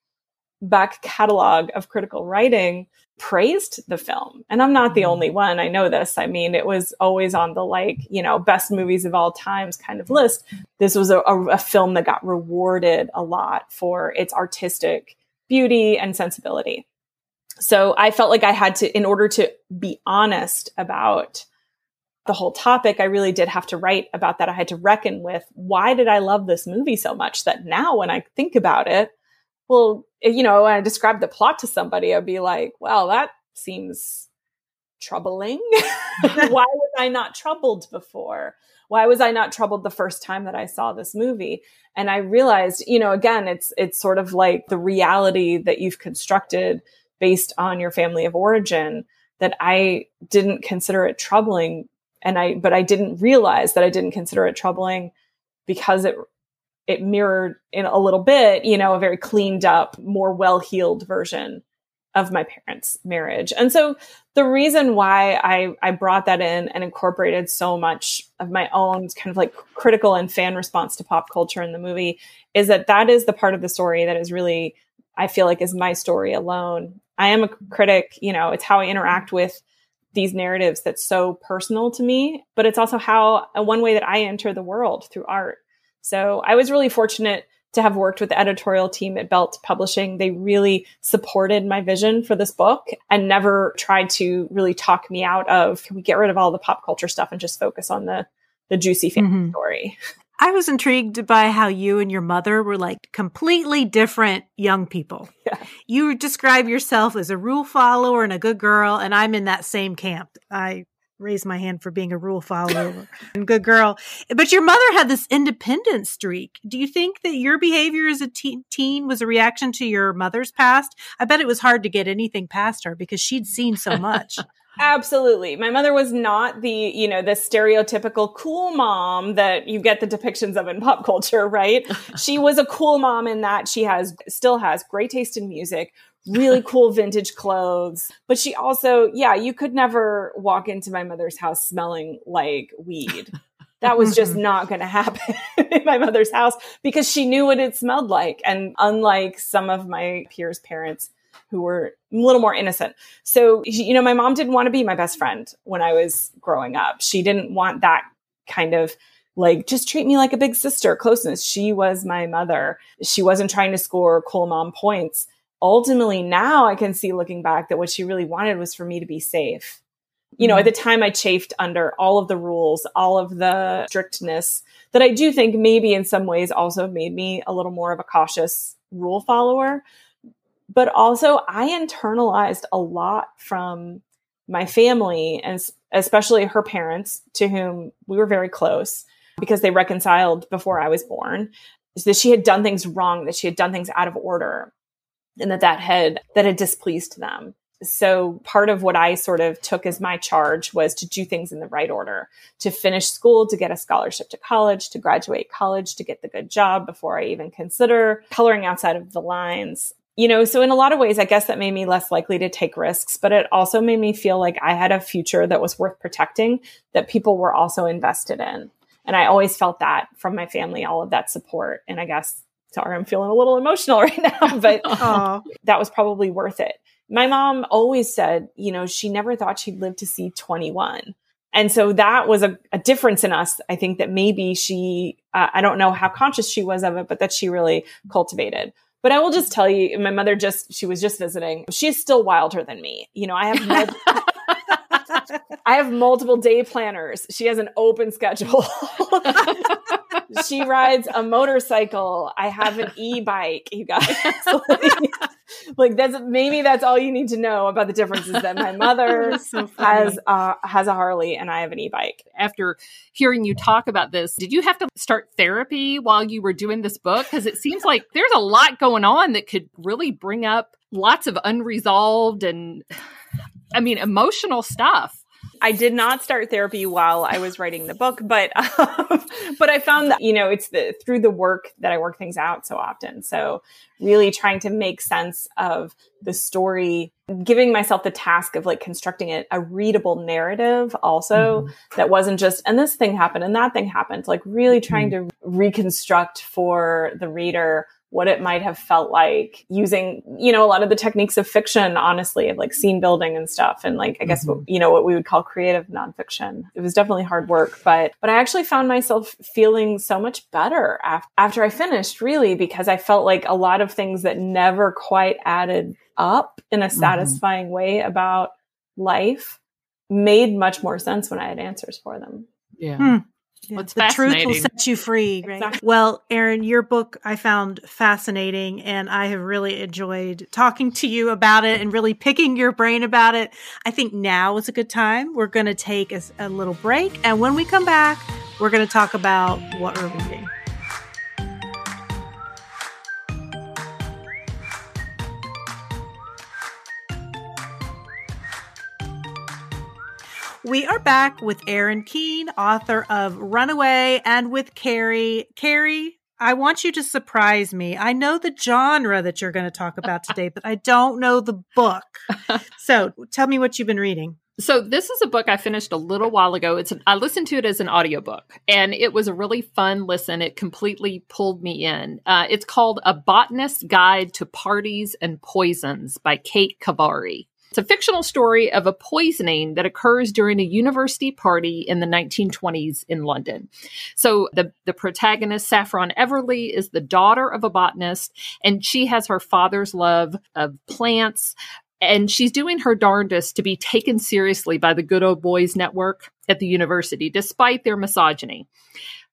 back catalog of critical writing praised the film. And I'm not the mm-hmm. only one. I know this. I mean, it was always on the like, you know, best movies of all times kind of list. This was a, a, a film that got rewarded a lot for its artistic beauty and sensibility. So I felt like I had to, in order to be honest about the whole topic, I really did have to write about that. I had to reckon with why did I love this movie so much that now when I think about it, well, you know, when I describe the plot to somebody, I'd be like, well, that seems troubling. Why was I not troubled before? Why was I not troubled the first time that I saw this movie? And I realized, you know, again, it's it's sort of like the reality that you've constructed based on your family of origin that I didn't consider it troubling and I but I didn't realize that I didn't consider it troubling because it it mirrored in a little bit, you know, a very cleaned up, more well heeled version of my parents' marriage. And so the reason why I, I brought that in and incorporated so much of my own kind of like critical and fan response to pop culture in the movie is that that is the part of the story that is really, I feel like, is my story alone. I am a critic, you know, it's how I interact with these narratives that's so personal to me, but it's also how uh, one way that I enter the world through art. So I was really fortunate to have worked with the editorial team at Belt Publishing. They really supported my vision for this book and never tried to really talk me out of can we get rid of all the pop culture stuff and just focus on the the juicy family mm-hmm. story. I was intrigued by how you and your mother were like completely different young people. Yeah. You describe yourself as a rule follower and a good girl, and I'm in that same camp. I raise my hand for being a rule follower and good girl. But your mother had this independent streak. Do you think that your behavior as a teen, teen was a reaction to your mother's past? I bet it was hard to get anything past her because she'd seen so much. Absolutely. My mother was not the, you know, the stereotypical cool mom that you get the depictions of in pop culture, right? she was a cool mom in that she has still has great taste in music, really cool vintage clothes. But she also, yeah, you could never walk into my mother's house smelling like weed. That was just not going to happen in my mother's house because she knew what it smelled like. And unlike some of my peers' parents who were a little more innocent. So, you know, my mom didn't want to be my best friend when I was growing up. She didn't want that kind of like just treat me like a big sister closeness. She was my mother. She wasn't trying to score cool mom points ultimately now I can see looking back that what she really wanted was for me to be safe. You know, at the mm-hmm. time I chafed under all of the rules, all of the strictness that I do think maybe in some ways also made me a little more of a cautious rule follower. But also I internalized a lot from my family and especially her parents to whom we were very close because they reconciled before I was born that she had done things wrong, that she had done things out of order and that that had that had displeased them so part of what i sort of took as my charge was to do things in the right order to finish school to get a scholarship to college to graduate college to get the good job before i even consider coloring outside of the lines you know, so in a lot of ways, I guess that made me less likely to take risks, but it also made me feel like I had a future that was worth protecting, that people were also invested in. And I always felt that from my family, all of that support. And I guess, sorry, I'm feeling a little emotional right now, but that was probably worth it. My mom always said, you know, she never thought she'd live to see 21. And so that was a, a difference in us. I think that maybe she, uh, I don't know how conscious she was of it, but that she really cultivated. But I will just tell you, my mother just, she was just visiting. She's still wilder than me. You know, I have, I have multiple day planners. She has an open schedule. she rides a motorcycle. I have an e-bike, you guys. like, that's maybe that's all you need to know about the differences that my mother so has uh, has a Harley and I have an e-bike. After hearing you talk about this, did you have to start therapy while you were doing this book? Because it seems like there's a lot going on that could really bring up lots of unresolved and I mean emotional stuff. I did not start therapy while I was writing the book, but um, but I found that you know it's the through the work that I work things out so often. So really trying to make sense of the story, giving myself the task of like constructing it a readable narrative also mm-hmm. that wasn't just and this thing happened and that thing happened. Like really trying mm-hmm. to reconstruct for the reader what it might have felt like using, you know, a lot of the techniques of fiction, honestly, of like scene building and stuff. And like, I guess, mm-hmm. what, you know, what we would call creative nonfiction. It was definitely hard work, but, but I actually found myself feeling so much better af- after I finished, really, because I felt like a lot of things that never quite added up in a mm-hmm. satisfying mm-hmm. way about life made much more sense when I had answers for them. Yeah. Hmm. Yeah, the truth will set you free. Right? Exactly. Well, Erin, your book I found fascinating, and I have really enjoyed talking to you about it and really picking your brain about it. I think now is a good time. We're going to take a, a little break, and when we come back, we're going to talk about what we're reading. We are back with Erin Keane, author of Runaway, and with Carrie. Carrie, I want you to surprise me. I know the genre that you're going to talk about today, but I don't know the book. So tell me what you've been reading. So this is a book I finished a little while ago. It's an, I listened to it as an audiobook and it was a really fun listen. It completely pulled me in. Uh, it's called A Botanist's Guide to Parties and Poisons by Kate Khavari. It's a fictional story of a poisoning that occurs during a university party in the 1920s in London. So the, the protagonist, Saffron Everly, is the daughter of a botanist, and she has her father's love of plants. And she's doing her darndest to be taken seriously by the good old boys network at the university, despite their misogyny.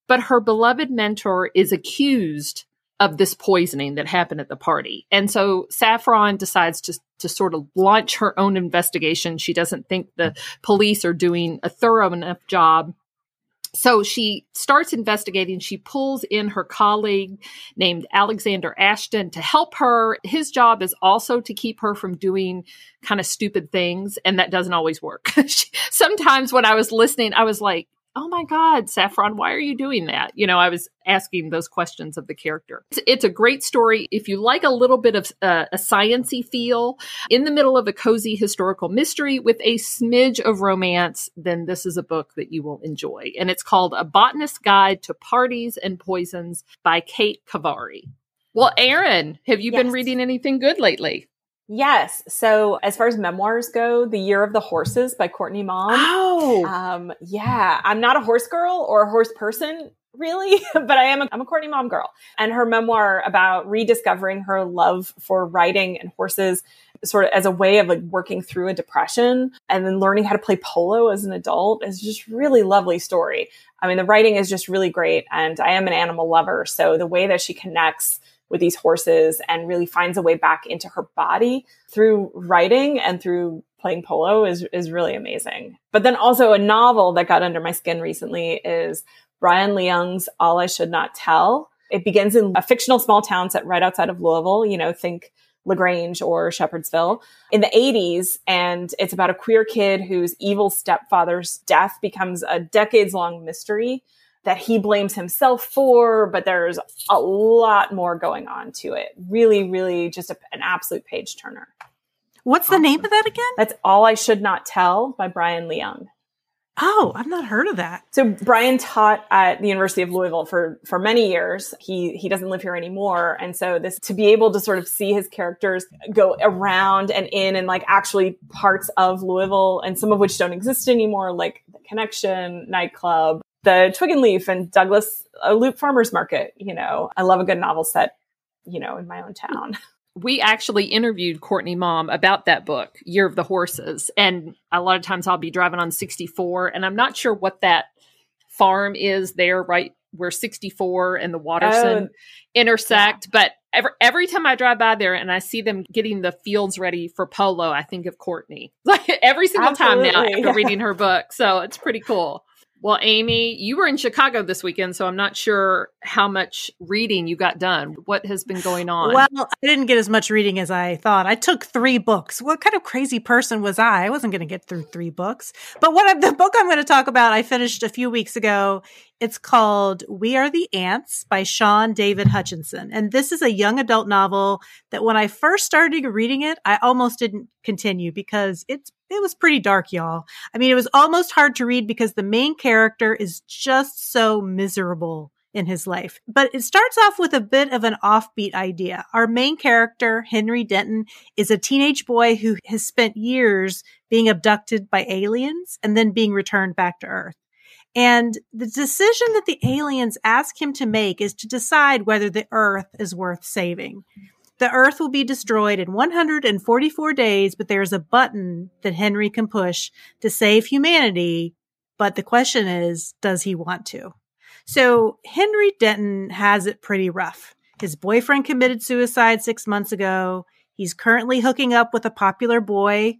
But her beloved mentor is accused of this poisoning that happened at the party. And so Saffron decides to, to sort of launch her own investigation. She doesn't think the police are doing a thorough enough job. So she starts investigating. She pulls in her colleague named Alexander Ashton to help her. His job is also to keep her from doing kind of stupid things, and that doesn't always work. Sometimes when I was listening, I was like, oh my God, Saffron, why are you doing that? You know, I was asking those questions of the character. It's, it's a great story. If you like a little bit of uh, a sciency feel in the middle of a cozy historical mystery with a smidge of romance, then this is a book that you will enjoy. And it's called A Botanist's Guide to Parties and Poisons by Kate Khavari. Well, Erin, have you yes. been reading anything good lately? Yes. So as far as memoirs go, The Year of the Horses by Courtney Maum. Oh. Um, yeah. I'm not a horse girl or a horse person really, but I am a, I'm a Courtney Maum girl. And her memoir about rediscovering her love for riding and horses sort of as a way of like working through a depression and then learning how to play polo as an adult is just really lovely story. I mean, the writing is just really great and I am an animal lover. So the way that she connects with these horses and really finds a way back into her body through writing and through playing polo is is really amazing. But then also a novel that got under my skin recently is Brian Leung's All I Should Not Tell. It begins in a fictional small town set right outside of Louisville, you know, think LaGrange or Shepherdsville in the 80s. And it's about a queer kid whose evil stepfather's death becomes a decades long mystery that he blames himself for, but there's a lot more going on to it. Really, really just a, an absolute page turner. What's awesome. the name of that again? That's All I Should Not Tell by Brian Leung. Oh, I've not heard of that. So Brian taught at the University of Louisville for for many years. He he doesn't live here anymore, and so this to be able to sort of see his characters go around and in and like actually parts of Louisville, and some of which don't exist anymore, like the Connection nightclub, the Twig and Leaf, and Douglass uh, Loop Farmers Market. You know, I love a good novel set. You know, in my own town. we actually interviewed Courtney Maum about that book, Year of the Horses. And a lot of times I'll be driving on 64, and I'm not sure what that farm is there, right where 64 and the Watterson oh, intersect. Yeah. But every, every time I drive by there and I see them getting the fields ready for polo, I think of Courtney. Like every single Absolutely. time now after reading her book. So it's pretty cool. Well, Amy, you were in Chicago this weekend, so I'm not sure how much reading you got done. What has been going on? Well, I didn't get as much reading as I thought. I took three books. What kind of crazy person was I? I wasn't going to get through three books. But what I, the book I'm going to talk about, I finished a few weeks ago. It's called We Are the Ants by Shaun David Hutchinson. And this is a young adult novel that when I first started reading it, I almost didn't continue because it's it was pretty dark, y'all. I mean, it was almost hard to read because the main character is just so miserable in his life. But it starts off with a bit of an offbeat idea. Our main character, Henry Denton, is a teenage boy who has spent years being abducted by aliens and then being returned back to Earth. And the decision that the aliens ask him to make is to decide whether the Earth is worth saving. The Earth will be destroyed in 144 days, but there's a button that Henry can push to save humanity. But the question is, does he want to? So Henry Denton has it pretty rough. His boyfriend committed suicide six months ago. He's currently hooking up with a popular boy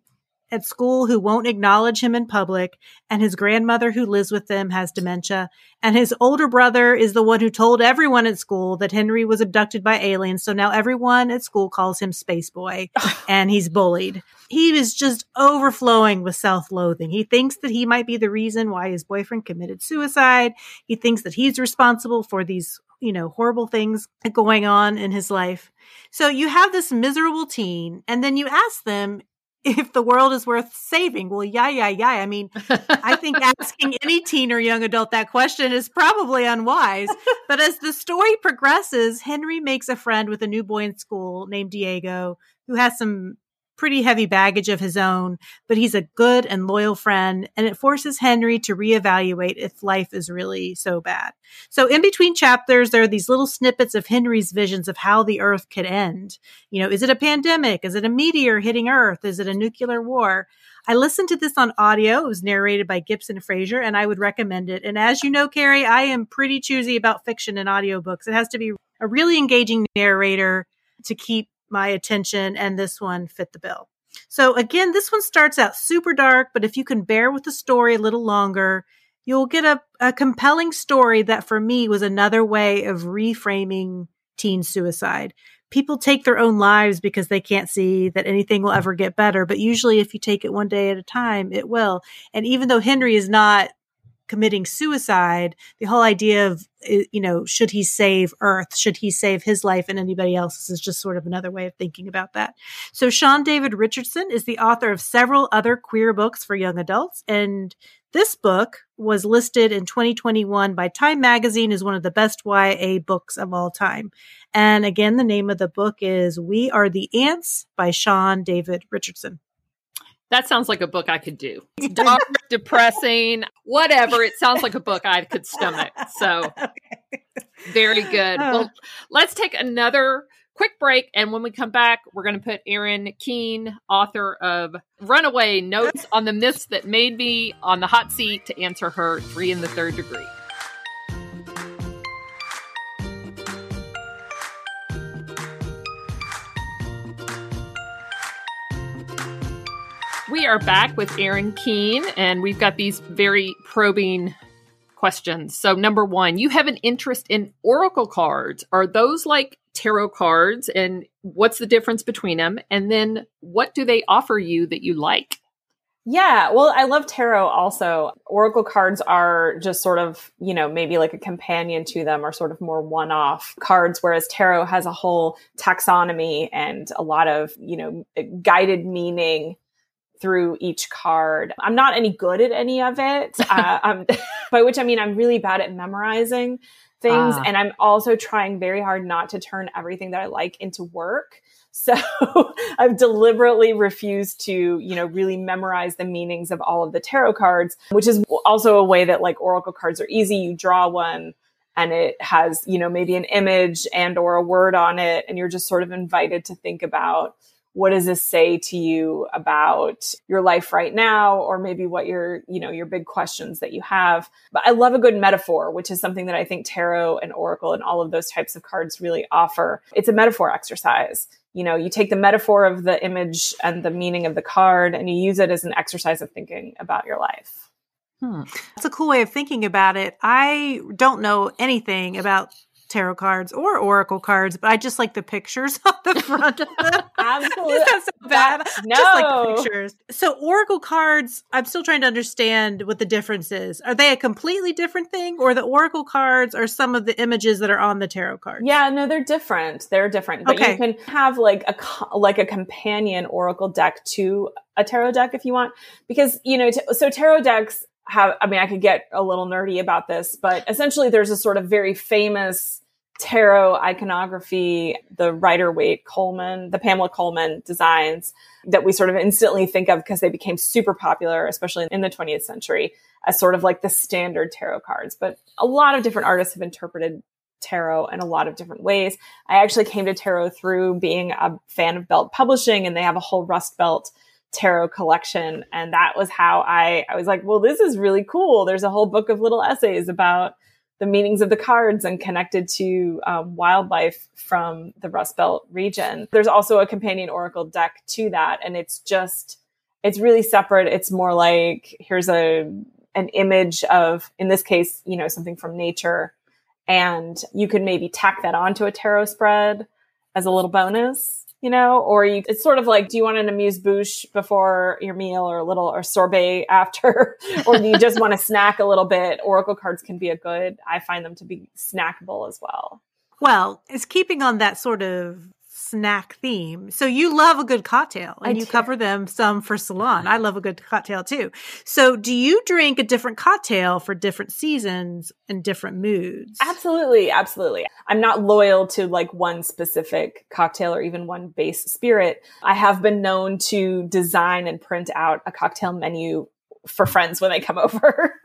at school who won't acknowledge him in public, and his grandmother who lives with them has dementia, and his older brother is the one who told everyone at school that Henry was abducted by aliens, so now everyone at school calls him Space Boy, and he's bullied. He is just overflowing with self-loathing. He thinks that he might be the reason why his boyfriend committed suicide. He thinks that he's responsible for these you know, horrible things going on in his life. So you have this miserable teen, and then you ask them if the world is worth saving. Well, yeah, yeah, yeah. I mean, I think asking any teen or young adult that question is probably unwise. But as the story progresses, Henry makes a friend with a new boy in school named Diego who has some pretty heavy baggage of his own, but he's a good and loyal friend, and it forces Henry to reevaluate if life is really so bad. So, in between chapters, there are these little snippets of Henry's visions of how the Earth could end. You know, is it a pandemic? Is it a meteor hitting Earth? Is it a nuclear war? I listened to this on audio. It was narrated by Gibson Fraser, and I would recommend it. And as you know, Carrie, I am pretty choosy about fiction and audiobooks. It has to be a really engaging narrator to keep my attention, and this one fit the bill. So again, this one starts out super dark, but if you can bear with the story a little longer, you'll get a, a compelling story that for me was another way of reframing teen suicide. People take their own lives because they can't see that anything will ever get better. But usually, if you take it one day at a time, it will. And even though Henry is not committing suicide, the whole idea of, uh, you know, should he save Earth? Should he save his life and anybody else's is just sort of another way of thinking about that. So Sean David Richardson is the author of several other queer books for young adults. And this book was listed in 2021 by Time Magazine as one of the best YA books of all time. And again, the name of the book is We Are the Ants by Sean David Richardson. That sounds like a book I could do. It's dark, depressing, whatever. It sounds like a book I could stomach. So, very good. Oh. Well, let's take another quick break. And when we come back, we're going to put Erin Keane, author of Runaway Notes on the Myths That Made Me, on the hot seat to answer her three in the third degree. We are back with Erin Keane, and we've got these very probing questions. So, number one, you have an interest in oracle cards. Are those like tarot cards, and what's the difference between them? And then, what do they offer you that you like? Yeah, well, I love tarot also. Oracle cards are just sort of, you know, maybe like a companion to them or sort of more one off cards, whereas tarot has a whole taxonomy and a lot of, you know, guided meaning through each card. I'm not any good at any of it, uh, by which I mean I'm really bad at memorizing things. Ah. And I'm also trying very hard not to turn everything that I like into work. So I've deliberately refused to, you know, really memorize the meanings of all of the tarot cards, which is also a way that like oracle cards are easy. You draw one and it has, you know, maybe an image and or a word on it and you're just sort of invited to think about what does this say to you about your life right now or maybe what your you know your big questions that you have but i love a good metaphor which is something that i think tarot and oracle and all of those types of cards really offer it's a metaphor exercise you know, you take the metaphor of the image and the meaning of the card and you use it as an exercise of thinking about your life. Hmm. That's a cool way of thinking about it. I don't know anything about tarot cards or oracle cards, but I just like the pictures on the front of them. Absolutely. That's so bad. That, no. Just like pictures. So oracle cards, I'm still trying to understand what the difference is. Are they a completely different thing or the oracle cards are some of the images that are on the tarot cards? Yeah, no, they're different. They're different. But okay. you can have like a like a companion oracle deck to a tarot deck if you want because you know t- so tarot decks have I mean I could get a little nerdy about this, but essentially there's a sort of very famous tarot iconography, the Rider Waite Colman, the Pamela Colman designs that we sort of instantly think of because they became super popular, especially in the 20th century, as sort of like the standard tarot cards. But a lot of different artists have interpreted tarot in a lot of different ways. I actually came to tarot through being a fan of Belt Publishing, and they have a whole Rust Belt tarot collection. And that was how I, I was like, well, this is really cool. There's a whole book of little essays about the meanings of the cards and connected to um, wildlife from the Rust Belt region. There's also a companion oracle deck to that, and it's just it's really separate. It's more like here's a an image of, in this case, you know, something from nature, and you could maybe tack that onto a tarot spread as a little bonus you know, or you, it's sort of like, do you want an amuse bouche before your meal or a little or sorbet after, or do you just want to snack a little bit? Oracle cards can be a good, I find them to be snackable as well. Well, it's keeping on that sort of snack theme. So you love a good cocktail and I you do. cover them some for Salon. I mm-hmm. love a good cocktail too. So do you drink a different cocktail for different seasons and different moods? Absolutely. Absolutely. I'm not loyal to like one specific cocktail or even one base spirit. I have been known to design and print out a cocktail menu for friends when they come over.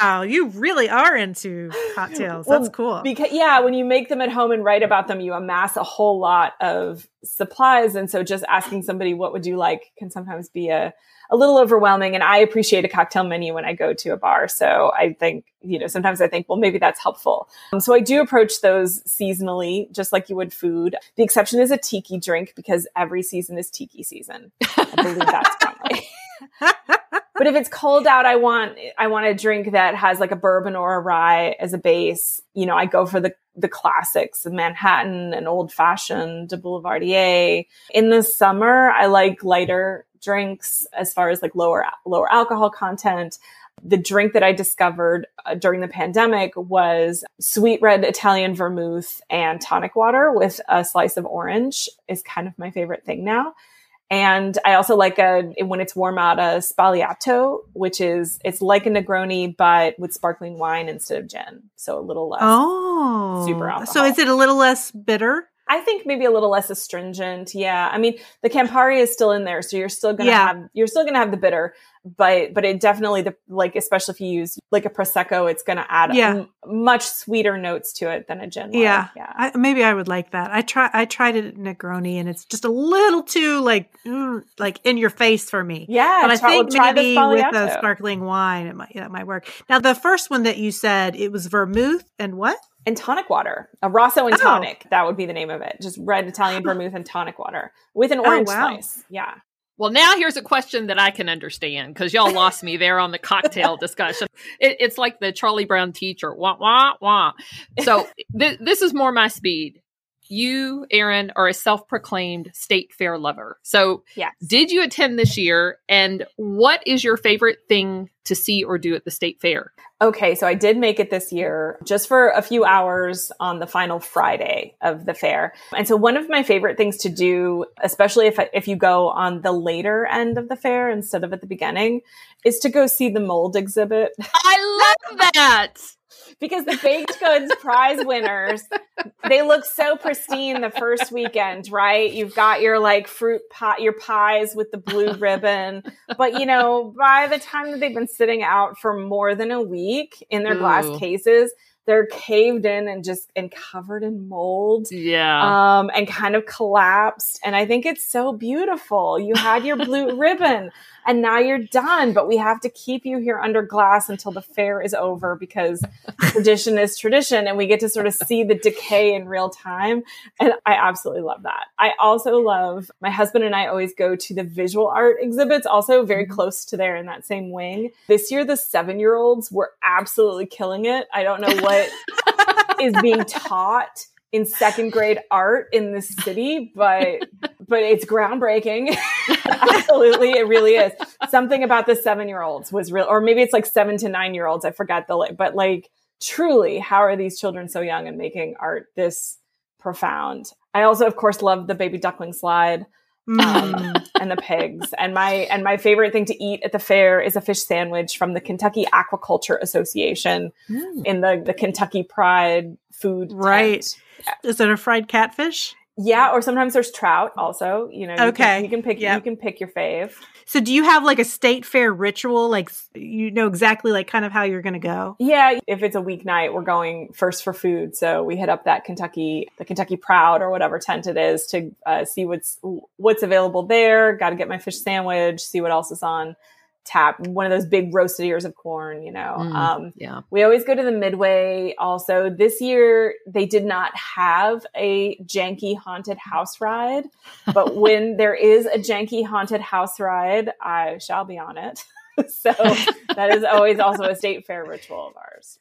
Wow, you really are into cocktails. That's well, cool. Because yeah, when you make them at home and write about them, you amass a whole lot of supplies, and so just asking somebody what would you like can sometimes be a a little overwhelming. And I appreciate a cocktail menu when I go to a bar, so I think you know sometimes I think well maybe that's helpful. Um, so I do approach those seasonally, just like you would food. The exception is a tiki drink because every season is tiki season. I believe that's strongly. but if it's cold out, I want I want a drink that has like a bourbon or a rye as a base. You know, I go for the the classics, of Manhattan and old fashioned, de Boulevardier. In the summer, I like lighter drinks as far as like lower lower alcohol content. The drink that I discovered uh, during the pandemic was sweet red Italian vermouth and tonic water with a slice of orange is kind of my favorite thing now. And I also like a when it's warm out a sbagliato, which is it's like a Negroni but with sparkling wine instead of gin, so a little less. Oh, super alcohol. So is it a little less bitter? I think maybe a little less astringent. Yeah. I mean, the Campari is still in there. So you're still to yeah. have, you're still going to have the bitter, but, but it definitely, the, like, especially if you use like a Prosecco, it's going to add yeah. m- much sweeter notes to it than a gin. Yeah. Yeah. I, maybe I would like that. I try, I tried it at Negroni and it's just a little too like, mm, like in your face for me. Yeah. But I think maybe with a sparkling wine, it might, it might work. Now, the first one that you said, it was vermouth and what? and tonic water, a Rosso and oh. tonic. That would be the name of it. Just red Italian vermouth and tonic water with an oh, orange oh, wow. slice. Yeah. Well, now here's a question that I can understand because y'all lost me there on the cocktail discussion. It, it's like the Charlie Brown teacher, wah wah wah. So th- this is more my speed. You, Erin, are a self proclaimed state fair lover. So, Yes. did you attend this year? And what is your favorite thing to see or do at the state fair? Okay, so I did make it this year just for a few hours on the final Friday of the fair. And so one of my favorite things to do, especially if if you go on the later end of the fair instead of at the beginning, is to go see the mold exhibit I love that. Because the baked goods prize winners they look so pristine the first weekend right you've got your like fruit pot your pies with the blue ribbon but you know by the time that they've been sitting out for more than a week in their glass cases they're caved in and just and covered in mold Yeah. um, and kind of collapsed. And I think it's so beautiful. You had your blue ribbon and now you're done, but we have to keep you here under glass until the fair is over because tradition is tradition and we get to sort of see the decay in real time. And I absolutely love that. I also love my husband and I always go to the visual art exhibits, also very mm-hmm. close to there in that same wing. This year, the seven year olds were absolutely killing it. I don't know what is being taught in second grade art in this city, but but it's groundbreaking. Absolutely, it really is. Something about the seven year olds was real, or maybe it's like seven to nine year olds. I forgot the like, but like truly, how are these children so young and making art this profound? I also, of course, love the baby duckling slide. Um, and the pigs. And my and my favorite thing to eat at the fair is a fish sandwich from the Kentucky Aquaculture Association Mm. in the the Kentucky Pride food. Right. tent. Is it a fried catfish? Yeah, or sometimes there's trout also. You know, you Okay. Can, you can pick. Yep. You can pick your fave. So do you have like a state fair ritual? Like you know exactly like kind of how you're going to go? Yeah, if it's a weeknight, we're going first for food. So we hit up that Kentucky, the Kentucky Proud or whatever tent it is to uh, see what's what's available there. Got to get my fish sandwich, see what else is on tap. One of those big roasted ears of corn, you know. Mm. Um, Yeah. we always go to the Midway. Also, this year they did not have a janky haunted house ride, but when there is a janky haunted house ride, I shall be on it. so that is always also a state fair ritual of ours.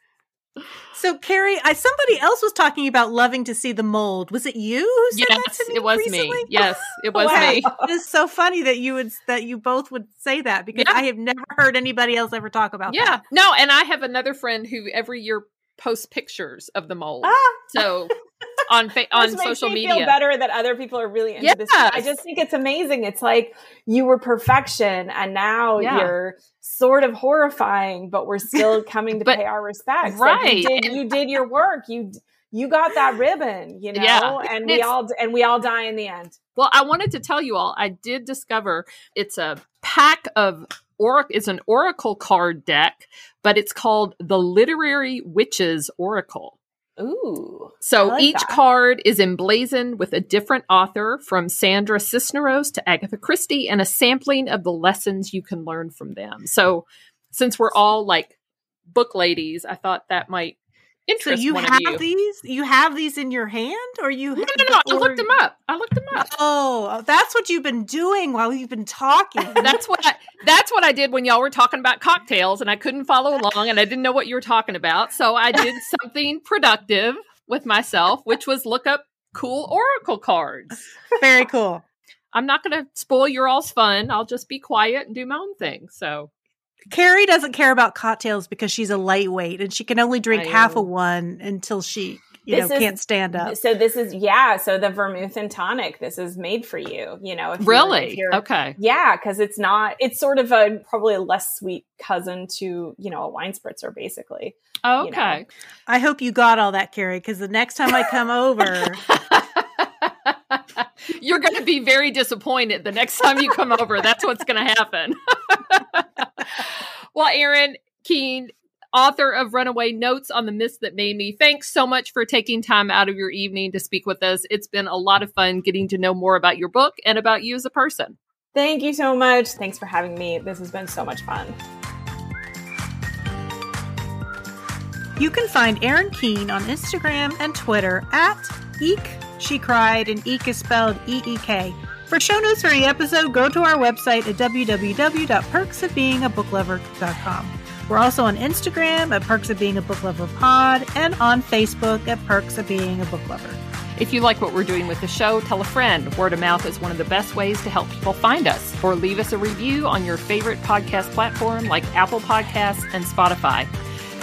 So Carrie, I somebody else was talking about loving to see the mold. Was it you who said that Yes, to me it was recently? me. Yes, it was Wow. me. It is so funny that you would that you both would say that because Yeah. I have never heard anybody else ever talk about Yeah. that. No, and I have another friend who every year posts pictures of the mold. Ah, So on fa- on makes social me media. feel better that other people are really into this. I just think it's amazing. It's like you were perfection, and now Yeah. you're sort of horrifying, but we're still coming to But- pay our respects. Like, right. you did you did your work. You you got that ribbon, you know, Yeah. and And we it's- all and we all die in the end. Well, I wanted to tell you all, I did discover it's a pack of oracle it's an oracle card deck, but it's called the Literary Witches Oracle. Ooh. So like each that. card is emblazoned with a different author from Sandra Cisneros to Agatha Christie and a sampling of the lessons you can learn from them. So since we're all like book ladies, I thought that might So you have you. these? You have these in your hand, or you? no, no, no. I looked them up. I looked them up. Oh, uh, that's what you've been doing while you've been talking. That's what I, that's what I did when y'all were talking about cocktails and I couldn't follow along and I didn't know what you were talking about. So I did something productive with myself, which was look up cool oracle cards. Very cool. I'm not going to spoil your all's fun. I'll just be quiet and do my own thing. So Carrie doesn't care about cocktails because she's a lightweight and she can only drink I half a know. one until she, you This know, is- can't stand up. So this is yeah. So the vermouth and tonic. This is made for you. You know, if you're- if really, you're- okay. Yeah, because it's not. It's sort of a probably a less sweet cousin to you know a wine spritzer, basically. Okay. you know. I hope you got all that, Carrie, because the next time I come over, You're going to be very disappointed the next time you come over. That's what's going to happen. well, Erin Keane, author of Runaway Notes on the Myths That Made Me, thanks so much for taking time out of your evening to speak with us. It's been a lot of fun getting to know more about your book and about you as a person. Thank you so much. Thanks for having me. This has been so much fun. you can find Erin Keane on Instagram and Twitter at Eek She Cried, and Eek is spelled E E K. For show notes for the episode, go to our website at www.perksofbeingabooklover.com. We're also on Instagram at Perks of Being a Book Lover Pod and on Facebook at Perks of Being a Book Lover. If you like what we're doing with the show, tell a friend. Word of mouth is one of the best ways to help people find us. Or leave us a review on your favorite podcast platform like Apple Podcasts and Spotify.